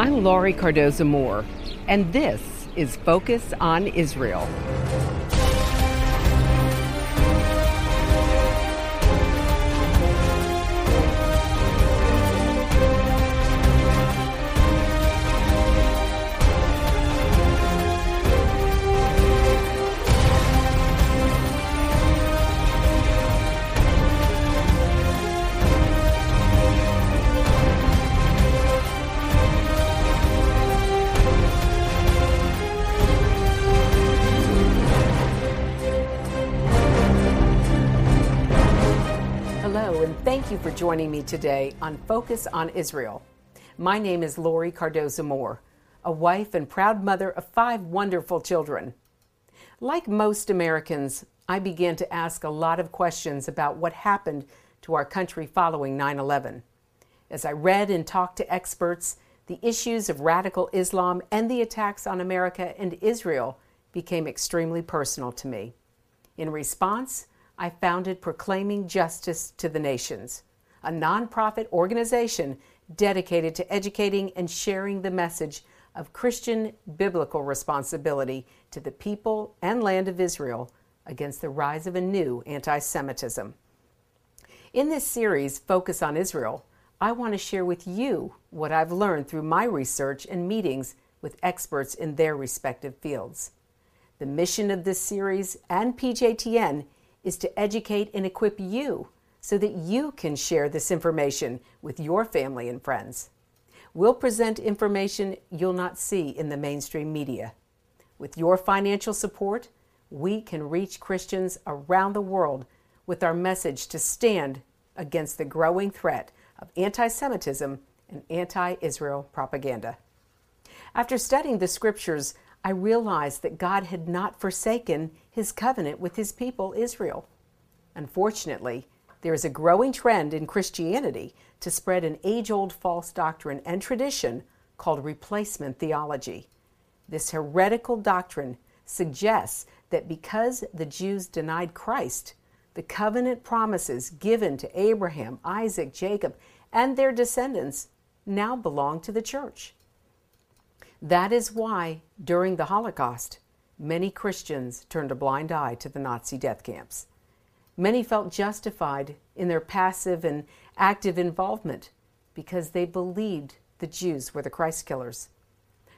I'm Laurie Cardoza Moore, and this is Focus on Israel. For joining me today on Focus on Israel. My name is Laurie Cardoza Moore, a wife and proud mother of five wonderful children. Like most Americans, I began to ask a lot of questions about what happened to our country following 9 11. As I read and talked to experts, the issues of radical Islam and the attacks on America and Israel became extremely personal to me. In response, I founded Proclaiming Justice to the Nations, a nonprofit organization dedicated to educating and sharing the message of Christian biblical responsibility to the people and land of Israel against the rise of a new anti Semitism. In this series, Focus on Israel, I want to share with you what I've learned through my research and meetings with experts in their respective fields. The mission of this series and PJTN is to educate and equip you so that you can share this information with your family and friends. We'll present information you'll not see in the mainstream media. With your financial support, we can reach Christians around the world with our message to stand against the growing threat of anti Semitism and anti Israel propaganda. After studying the scriptures, I realized that God had not forsaken his covenant with his people, Israel. Unfortunately, there is a growing trend in Christianity to spread an age old false doctrine and tradition called replacement theology. This heretical doctrine suggests that because the Jews denied Christ, the covenant promises given to Abraham, Isaac, Jacob, and their descendants now belong to the church. That is why, during the Holocaust, many Christians turned a blind eye to the Nazi death camps. Many felt justified in their passive and active involvement because they believed the Jews were the Christ killers.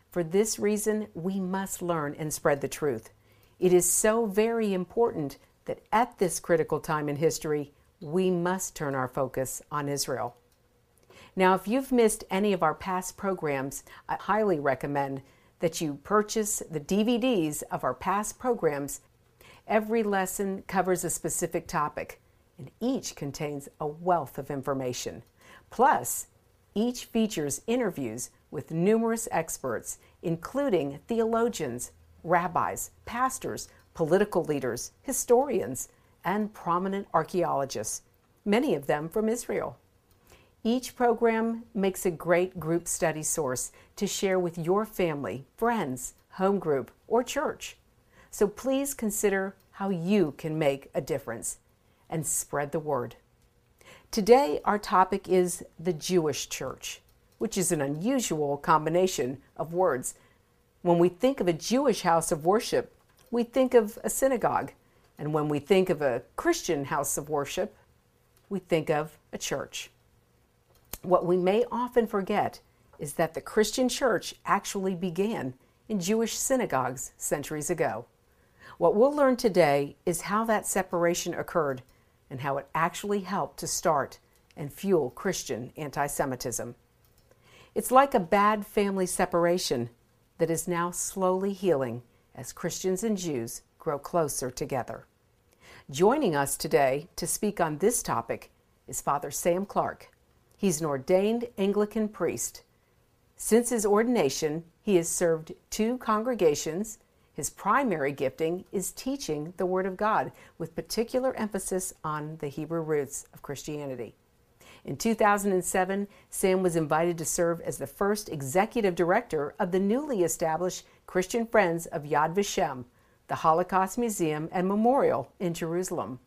For this reason, we must learn and spread the truth. It is so very important that at this critical time in history, we must turn our focus on Israel. Now, if you've missed any of our past programs, I highly recommend that you purchase the DVDs of our past programs. Every lesson covers a specific topic, and each contains a wealth of information. Plus, each features interviews with numerous experts, including theologians, rabbis, pastors, political leaders, historians, and prominent archaeologists, many of them from Israel. Each program makes a great group study source to share with your family, friends, home group, or church. So please consider how you can make a difference and spread the word. Today, our topic is the Jewish church, which is an unusual combination of words. When we think of a Jewish house of worship, we think of a synagogue. And when we think of a Christian house of worship, we think of a church. What we may often forget is that the Christian church actually began in Jewish synagogues centuries ago. What we'll learn today is how that separation occurred and how it actually helped to start and fuel Christian anti Semitism. It's like a bad family separation that is now slowly healing as Christians and Jews grow closer together. Joining us today to speak on this topic is Father Sam Clark. He's an ordained Anglican priest. Since his ordination, he has served two congregations. His primary gifting is teaching the Word of God, with particular emphasis on the Hebrew roots of Christianity. In 2007, Sam was invited to serve as the first executive director of the newly established Christian Friends of Yad Vashem, the Holocaust Museum and Memorial in Jerusalem.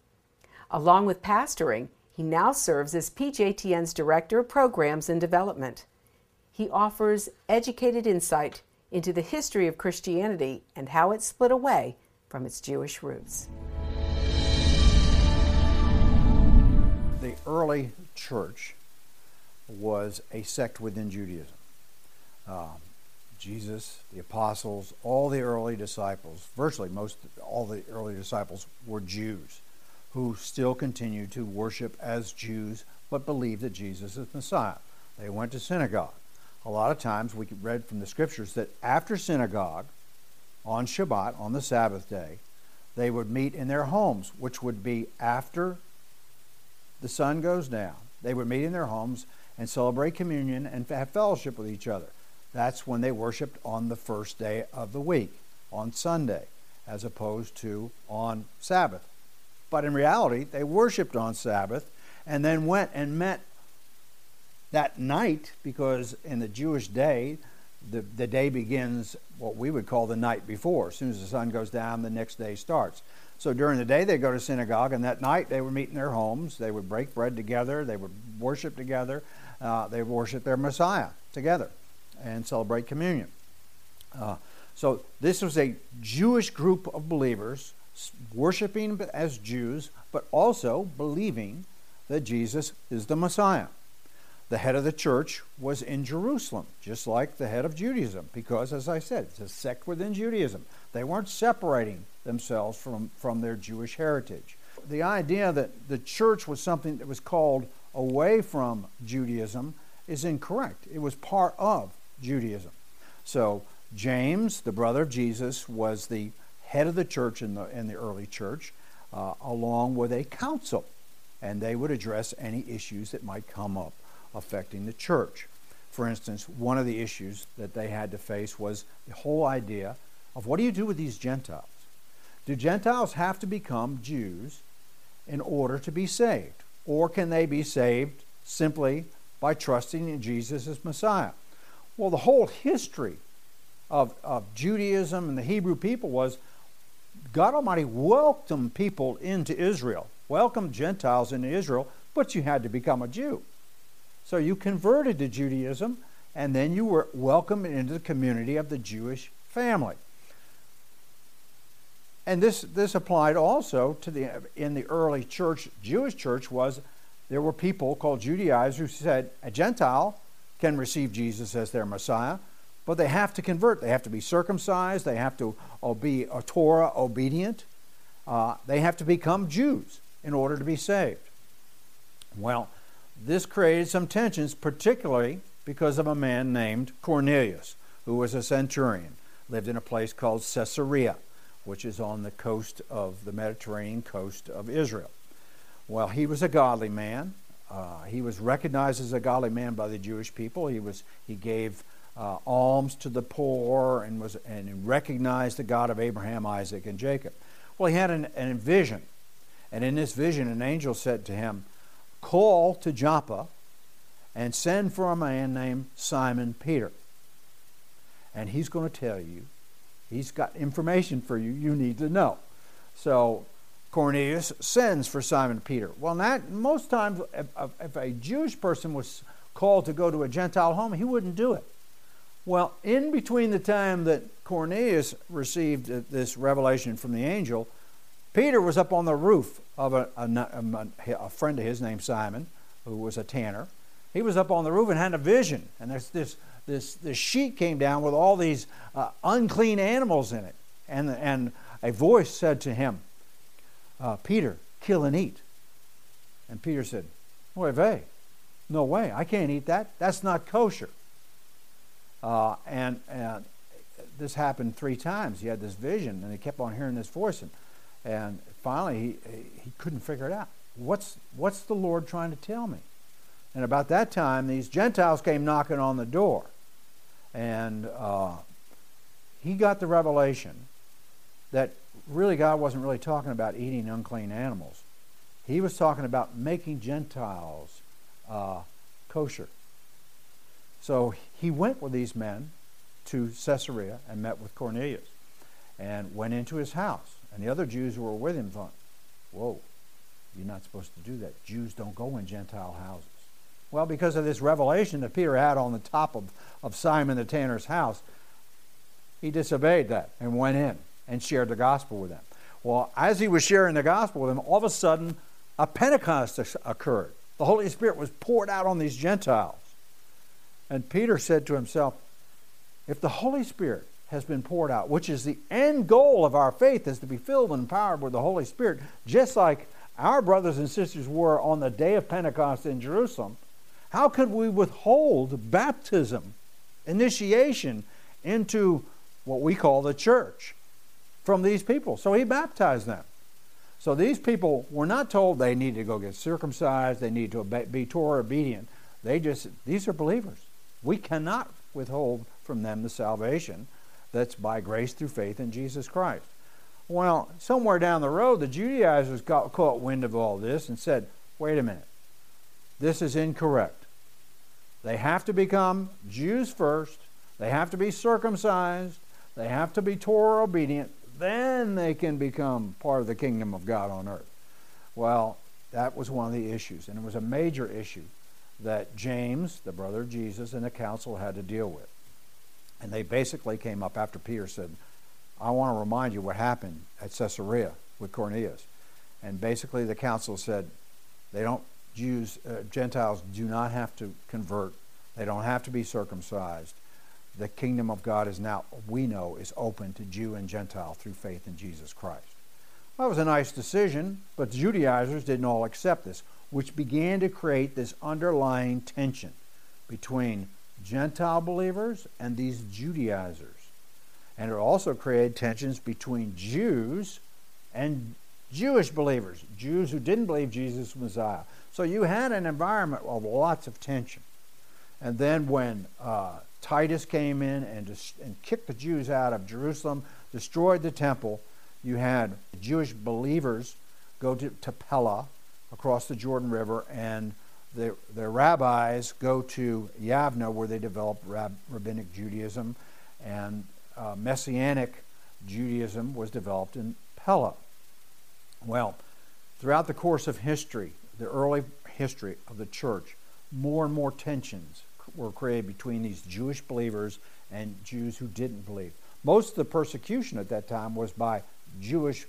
Along with pastoring, he now serves as PJTN's Director of Programs and Development. he offers educated insight into the history of Christianity and how it split away from its Jewish roots. The early church was a sect within Judaism. Um, Jesus, the apostles, all the early disciples, virtually most all the early disciples were Jews who still continued to worship as Jews but believed that Jesus is Messiah. They went to synagogue. A lot of times we read from the scriptures that after synagogue, on Shabbat, on the Sabbath day, they would meet in their homes, which would be after the sun goes down. They would meet in their homes and celebrate communion and have fellowship with each other. That's when they worshiped on the first day of the week, on Sunday, as opposed to on Sabbath. But in reality, they worshiped on Sabbath and then went and met that night because in the Jewish day, the, the day begins what we would call the night before. As soon as the sun goes down, the next day starts. So during the day, they go to synagogue, and that night they would meet in their homes. They would break bread together. They would worship together. Uh, they worship their Messiah together and celebrate communion. Uh, so this was a Jewish group of believers worshiping as Jews, but also believing that Jesus is the Messiah. The head of the church was in Jerusalem, just like the head of Judaism, because, as I said, it's a sect within Judaism. They weren't separating themselves from, from their Jewish heritage. The idea that the church was something that was called away from Judaism is incorrect. It was part of Judaism. So James, the brother of Jesus, was the head of the church in the, in the early church, uh, along with a council, and they would address any issues that might come up affecting the church. For instance, one of the issues that they had to face was the whole idea of what do you do with these Gentiles? Do Gentiles have to become Jews in order to be saved? Or can they be saved simply by trusting in Jesus as Messiah? Well, the whole history of, of Judaism and the Hebrew people was God Almighty welcomed people into Israel, welcomed Gentiles into Israel, but you had to become a Jew. So you converted to Judaism, and then you were welcomed into the community of the Jewish family. And this, this applied also to the in the early church, Jewish church was there were people called Judaizers who said a Gentile can receive Jesus as their Messiah, but they have to convert. They have to be circumcised. They have to be a Torah obedient. Uh, they have to become Jews in order to be saved. Well, this created some tensions, particularly because of a man named Cornelius, who was a centurion, lived in a place called Caesarea, which is on the coast of the Mediterranean coast of Israel. Well, he was a godly man. Uh, he was recognized as a godly man by the Jewish people. He was he gave uh, alms to the poor and was and recognized the God of Abraham, Isaac, and Jacob. Well, he had an, an vision, and in this vision, an angel said to him, "Call to Joppa, and send for a man named Simon Peter, and he's going to tell you. He's got information for you you need to know." So Cornelius sends for Simon Peter. Well, that most times, if, if, a Jewish person was called to go to a Gentile home, he wouldn't do it. Well, in between the time that Cornelius received uh, this revelation from the angel, Peter was up on the roof of a, a, a friend of his named Simon, who was a tanner. He was up on the roof and had a vision, and this this this, this sheet came down with all these uh, unclean animals in it, and and a voice said to him uh, Peter, kill and eat. And Peter said, Oy vey, no way, I can't eat that. That's not kosher. Uh, and, and this happened three times. He had this vision, and he kept on hearing this voice. And, and finally, he, he couldn't figure it out. What's, what's the Lord trying to tell me? And about that time, these Gentiles came knocking on the door. And uh, he got the revelation that really God wasn't really talking about eating unclean animals. He was talking about making Gentiles uh, kosher. So he went with these men to Caesarea and met with Cornelius and went into his house. And the other Jews who were with him thought, whoa, you're not supposed to do that. Jews don't go in Gentile houses. Well, because of this revelation that Peter had on the top of, of Simon the tanner's house, he disobeyed that and went in and shared the gospel with them. Well, as he was sharing the gospel with them, all of a sudden a Pentecost occurred. The Holy Spirit was poured out on these Gentiles. And Peter said to himself, if the Holy Spirit has been poured out, which is the end goal of our faith, is to be filled and empowered with the Holy Spirit, just like our brothers and sisters were on the day of Pentecost in Jerusalem, how could we withhold baptism, initiation into what we call the church from these people? So he baptized them. So these people were not told they need to go get circumcised, they need to be Torah obedient. They just, these are believers. We cannot withhold from them the salvation that's by grace through faith in Jesus Christ. Well, somewhere down the road, the Judaizers got caught wind of all this and said, wait a minute, this is incorrect. They have to become Jews first, they have to be circumcised, they have to be Torah obedient, then they can become part of the kingdom of God on earth. Well, that was one of the issues, and it was a major issue that James, the brother of Jesus, and the council had to deal with. And they basically came up after Peter said, I want to remind you what happened at Caesarea with Cornelius. And basically the council said, they don't Jews, uh, Gentiles do not have to convert. They don't have to be circumcised. The kingdom of God is now, we know, is open to Jew and Gentile through faith in Jesus Christ. That was a nice decision, but the Judaizers didn't all accept this, which began to create this underlying tension between Gentile believers and these Judaizers. And it also created tensions between Jews and Jewish believers, Jews who didn't believe Jesus was Messiah. So you had an environment of lots of tension. And then when uh, Titus came in and, and kicked the Jews out of Jerusalem, destroyed the temple, you had Jewish believers go to, to Pella across the Jordan River and the, rabbis go to Yavna, where they develop rab, rabbinic Judaism, and uh, Messianic Judaism was developed in Pella. Well, throughout the course of history, the early history of the church, more and more tensions were created between these Jewish believers and Jews who didn't believe. Most of the persecution at that time was by Jewish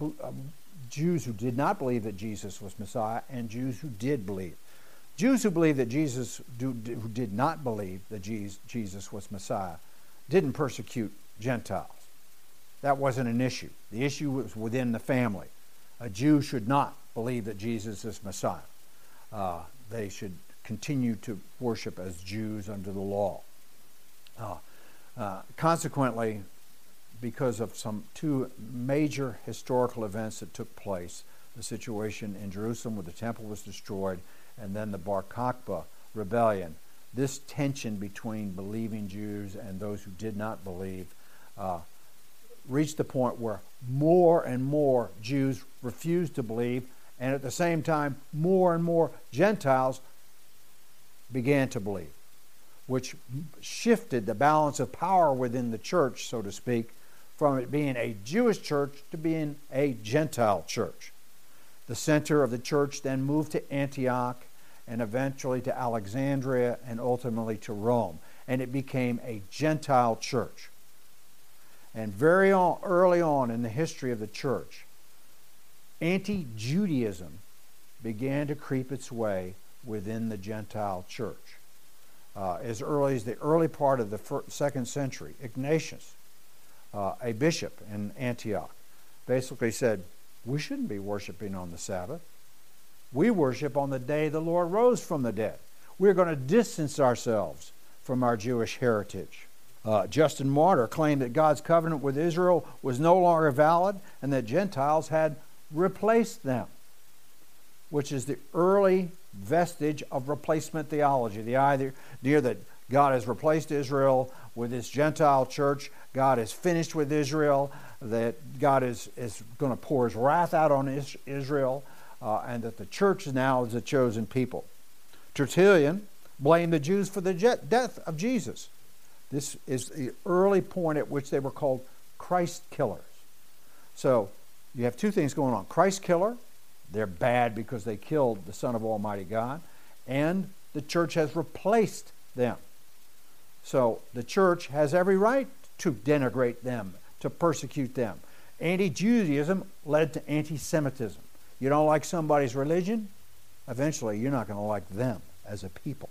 uh, Jews who did not believe that Jesus was Messiah and Jews who did believe. Jews who believed that Jesus, who did not believe that Jesus was Messiah, didn't persecute Gentiles. That wasn't an issue. The issue was within the family. A Jew should not believe that Jesus is Messiah. Uh, they should continue to worship as Jews under the law. Uh, uh, consequently, because of some two major historical events that took place the situation in Jerusalem where the temple was destroyed, and then the Bar Kokhba rebellion. This tension between believing Jews and those who did not believe uh, reached the point where more and more Jews refused to believe, and at the same time, more and more Gentiles began to believe, which shifted the balance of power within the church, so to speak, from it being a Jewish church to being a Gentile church. The center of the church then moved to Antioch and eventually to Alexandria and ultimately to Rome. And it became a Gentile church. And very early on in the history of the church, anti Judaism began to creep its way within the Gentile church. Uh, as early as the early part of the first, second century, Ignatius uh, a bishop in Antioch, basically said, We shouldn't be worshiping on the Sabbath. We worship on the day the Lord rose from the dead. We're going to distance ourselves from our Jewish heritage. Uh, Justin Martyr claimed that God's covenant with Israel was no longer valid and that Gentiles had replaced them, which is the early vestige of replacement theology. The idea that God has replaced Israel with this Gentile church God is finished with Israel, that God is, is going to pour his wrath out on Israel, uh, and that the church now is a chosen people. Tertullian blamed the Jews for the death of Jesus. This is the early point at which they were called Christ killers. So you have two things going on Christ killer, they're bad because they killed the Son of Almighty God, and the church has replaced them. So the church has every right to denigrate them, to persecute them. Anti Judaism led to anti Semitism. You don't like somebody's religion? Eventually, you're not going to like them as a people.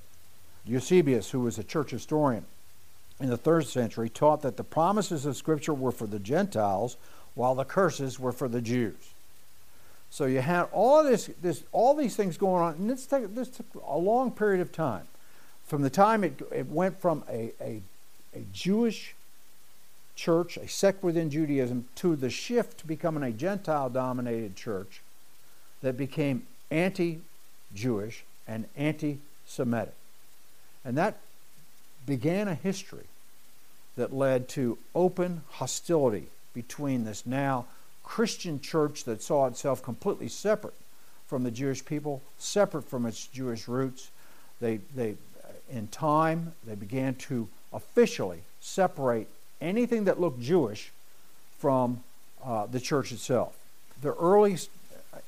Eusebius, who was a church historian in the third century, taught that the promises of Scripture were for the Gentiles, while the curses were for the Jews. So you had all this, this all these things going on, and this took, this took a long period of time. From the time it, it went from a, a, a Jewish church, a sect within Judaism, to the shift to becoming a Gentile dominated church that became anti Jewish and anti Semitic. And that began a history that led to open hostility between this now Christian church that saw itself completely separate from the Jewish people, separate from its Jewish roots. They, they, in time, they began to officially separate anything that looked Jewish from uh, the church itself. The earliest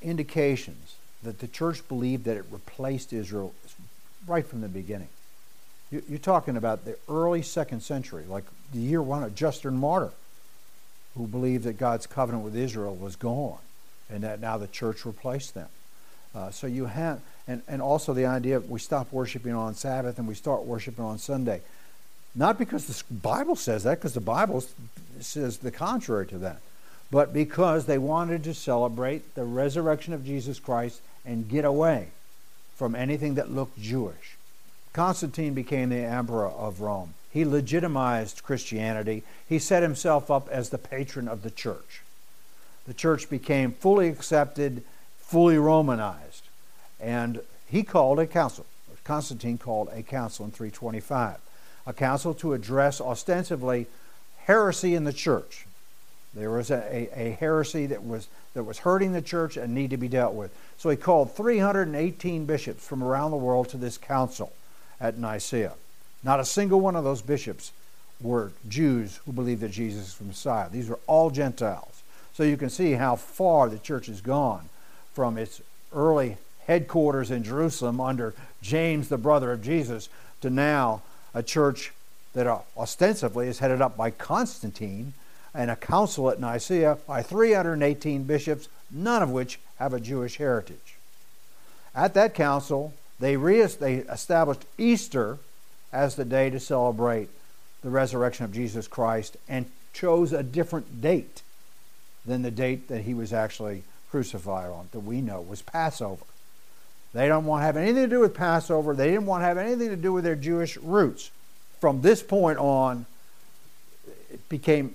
indications that the church believed that it replaced Israel right from the beginning. You, are talking about the early second century, like the year one of Justin Martyr, who believed that God's covenant with Israel was gone and that now the church replaced them. Uh, so you have, and, and also the idea of we stop worshiping on Sabbath and we start worshiping on Sunday. Not because the Bible says that, because the Bible says the contrary to that, but because they wanted to celebrate the resurrection of Jesus Christ and get away from anything that looked Jewish. Constantine became the emperor of Rome. He legitimized Christianity. He set himself up as the patron of the church. The church became fully accepted, fully Romanized. And he called a council. Constantine called a council in 325 a council to address ostensibly heresy in the church. There was a, a, a, heresy that was, that was hurting the church and needed to be dealt with. So he called 318 bishops from around the world to this council at Nicaea. Not a single one of those bishops were Jews who believed that Jesus is the Messiah. These were all Gentiles. So you can see how far the church has gone from its early headquarters in Jerusalem under James, the brother of Jesus, to now a church that uh, ostensibly is headed up by Constantine and a council at Nicaea by 318 bishops, none of which have a Jewish heritage. At that council, they, they established Easter as the day to celebrate the resurrection of Jesus Christ and chose a different date than the date that he was actually crucified on, that we know was Passover. They don't want to have anything to do with Passover. They didn't want to have anything to do with their Jewish roots. From this point on, it became,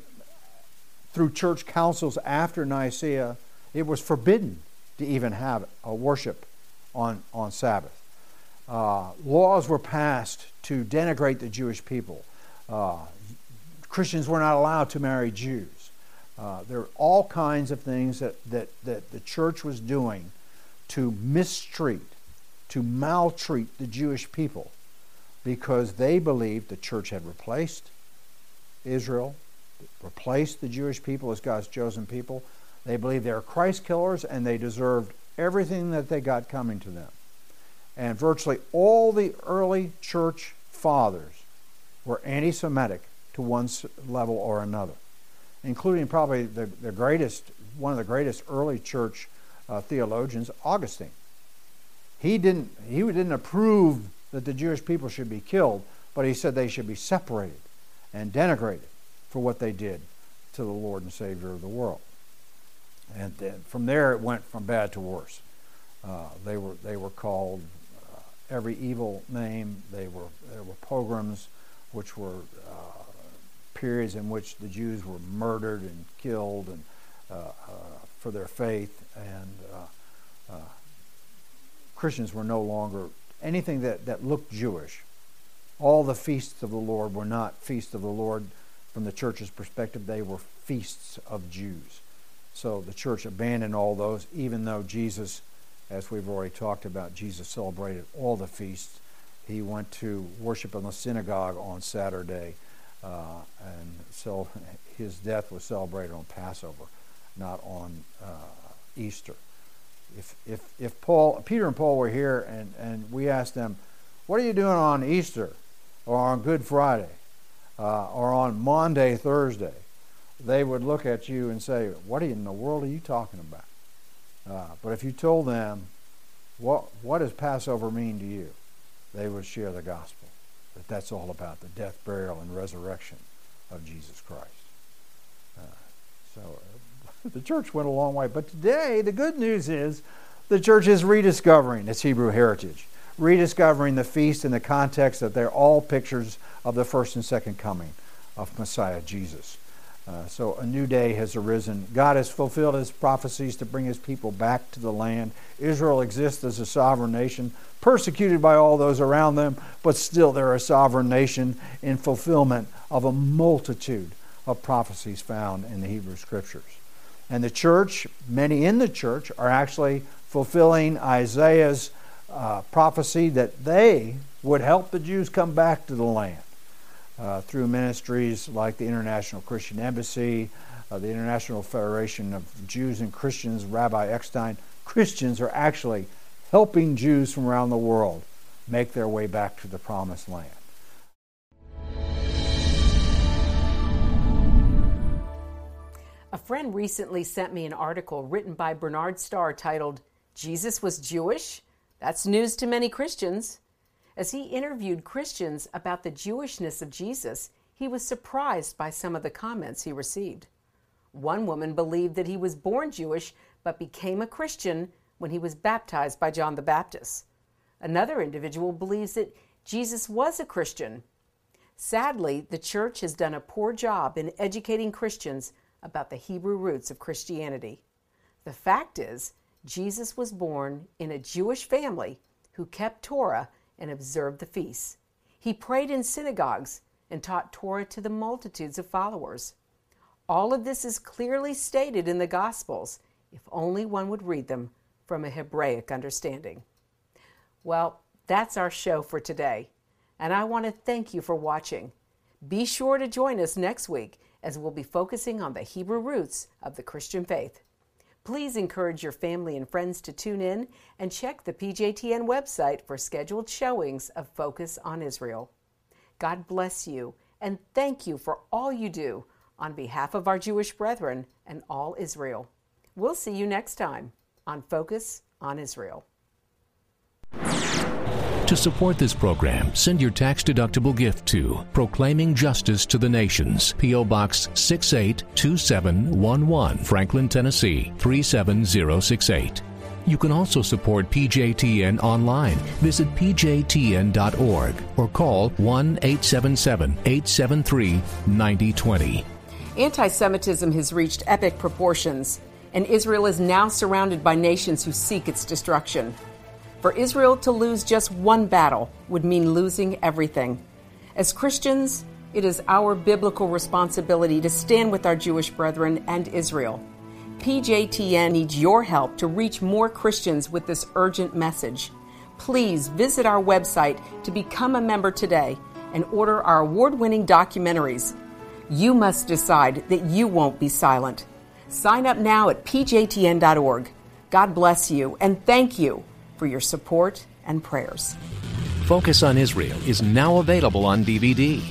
through church councils after Nicaea, it was forbidden to even have a worship on, on Sabbath. Uh, laws were passed to denigrate the Jewish people. Uh, Christians were not allowed to marry Jews. Uh, there are all kinds of things that, that, that the church was doing to mistreat, to maltreat the Jewish people because they believed the church had replaced Israel, replaced the Jewish people as God's chosen people. They believed they were Christ killers and they deserved everything that they got coming to them. And virtually all the early church fathers were anti Semitic to one level or another, including probably the, the greatest, one of the greatest early church uh, theologians, Augustine. He didn't, he didn't approve that the Jewish people should be killed, but he said they should be separated and denigrated for what they did to the Lord and Savior of the world. And then from there it went from bad to worse. Uh, they were they were called uh, every evil name. They were there were pogroms, which were uh, periods in which the Jews were murdered and killed and uh, uh, for their faith, and uh, uh, Christians were no longer anything that, that looked Jewish. All the feasts of the Lord were not feasts of the Lord from the church's perspective, they were feasts of Jews. So the church abandoned all those, even though Jesus, as we've already talked about, Jesus celebrated all the feasts. He went to worship in the synagogue on Saturday, uh, and so his death was celebrated on Passover not on uh, Easter. if, if, if Paul, Peter and Paul were here and, and we asked them, What are you doing on Easter or on Good Friday uh, or on Maundy Thursday? They would look at you and say, What in the world are you talking about? Uh, but if you told them, what, what does Passover mean to you? They would share the gospel. That that's all about the death, burial, and resurrection of Jesus Christ. Uh, so the church went a long way. But today, the good news is the church is rediscovering its Hebrew heritage, rediscovering the feast in the context that they're all pictures of the first and second coming of Messiah Jesus. Uh, so a new day has arisen. God has fulfilled his prophecies to bring his people back to the land. Israel exists as a sovereign nation, persecuted by all those around them, but still they're a sovereign nation in fulfillment of a multitude of prophecies found in the Hebrew Scriptures. And the church, many in the church, are actually fulfilling Isaiah's uh, prophecy that they would help the Jews come back to the land uh, through ministries like the International Christian Embassy, uh, the International Federation of Jews and Christians, Rabbi Eckstein. Christians are actually helping Jews from around the world make their way back to the promised land. A friend recently sent me an article written by Bernard Starr titled, Jesus Was Jewish? That's news to many Christians. As he interviewed Christians about the Jewishness of Jesus, he was surprised by some of the comments he received. One woman believed that he was born Jewish but became a Christian when he was baptized by John the Baptist. Another individual believes that Jesus was a Christian. Sadly, the church has done a poor job in educating Christians about the Hebrew roots of Christianity. The fact is, Jesus was born in a Jewish family who kept Torah and observed the feasts. He prayed in synagogues and taught Torah to the multitudes of followers. All of this is clearly stated in the Gospels, if only one would read them from a Hebraic understanding. Well, that's our show for today, and I want to thank you for watching. Be sure to join us next week as we'll be focusing on the Hebrew roots of the Christian faith. Please encourage your family and friends to tune in and check the PJTN website for scheduled showings of Focus on Israel. God bless you and thank you for all you do on behalf of our Jewish brethren and all Israel. We'll see you next time on Focus on Israel. To support this program, send your tax deductible gift to Proclaiming Justice to the Nations, P.O. Box 682711, Franklin, Tennessee 37068. You can also support PJTN online. Visit pjtn.org or call 1 877 873 9020. Anti Semitism has reached epic proportions, and Israel is now surrounded by nations who seek its destruction. For Israel to lose just one battle would mean losing everything. As Christians, it is our biblical responsibility to stand with our Jewish brethren and Israel. PJTN needs your help to reach more Christians with this urgent message. Please visit our website to become a member today and order our award winning documentaries. You must decide that you won't be silent. Sign up now at pjtn.org. God bless you and thank you for your support and prayers. Focus on Israel is now available on DVD.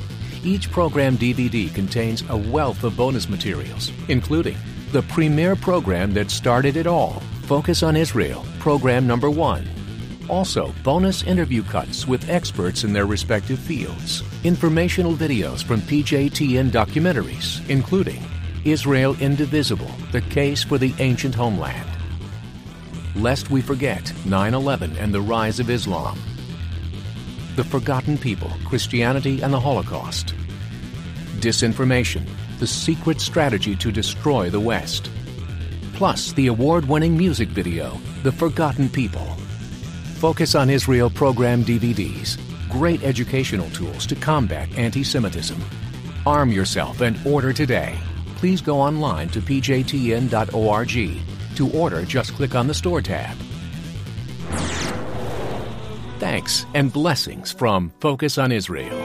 Each program DVD contains a wealth of bonus materials, including the premier program that started it all Focus on Israel, program number one. Also, bonus interview cuts with experts in their respective fields, informational videos from PJTN documentaries, including Israel Indivisible The Case for the Ancient Homeland lest we forget 9 11 and the rise of Islam, the forgotten people, Christianity, and the Holocaust, disinformation, the secret strategy to destroy the West, plus the award winning music video, The Forgotten People. Focus on Israel program DVDs, great educational tools to combat anti Semitism. Arm yourself and order today. Please go online to pjtn.org to order, just click on the Store tab. Thanks and blessings from Focus on Israel.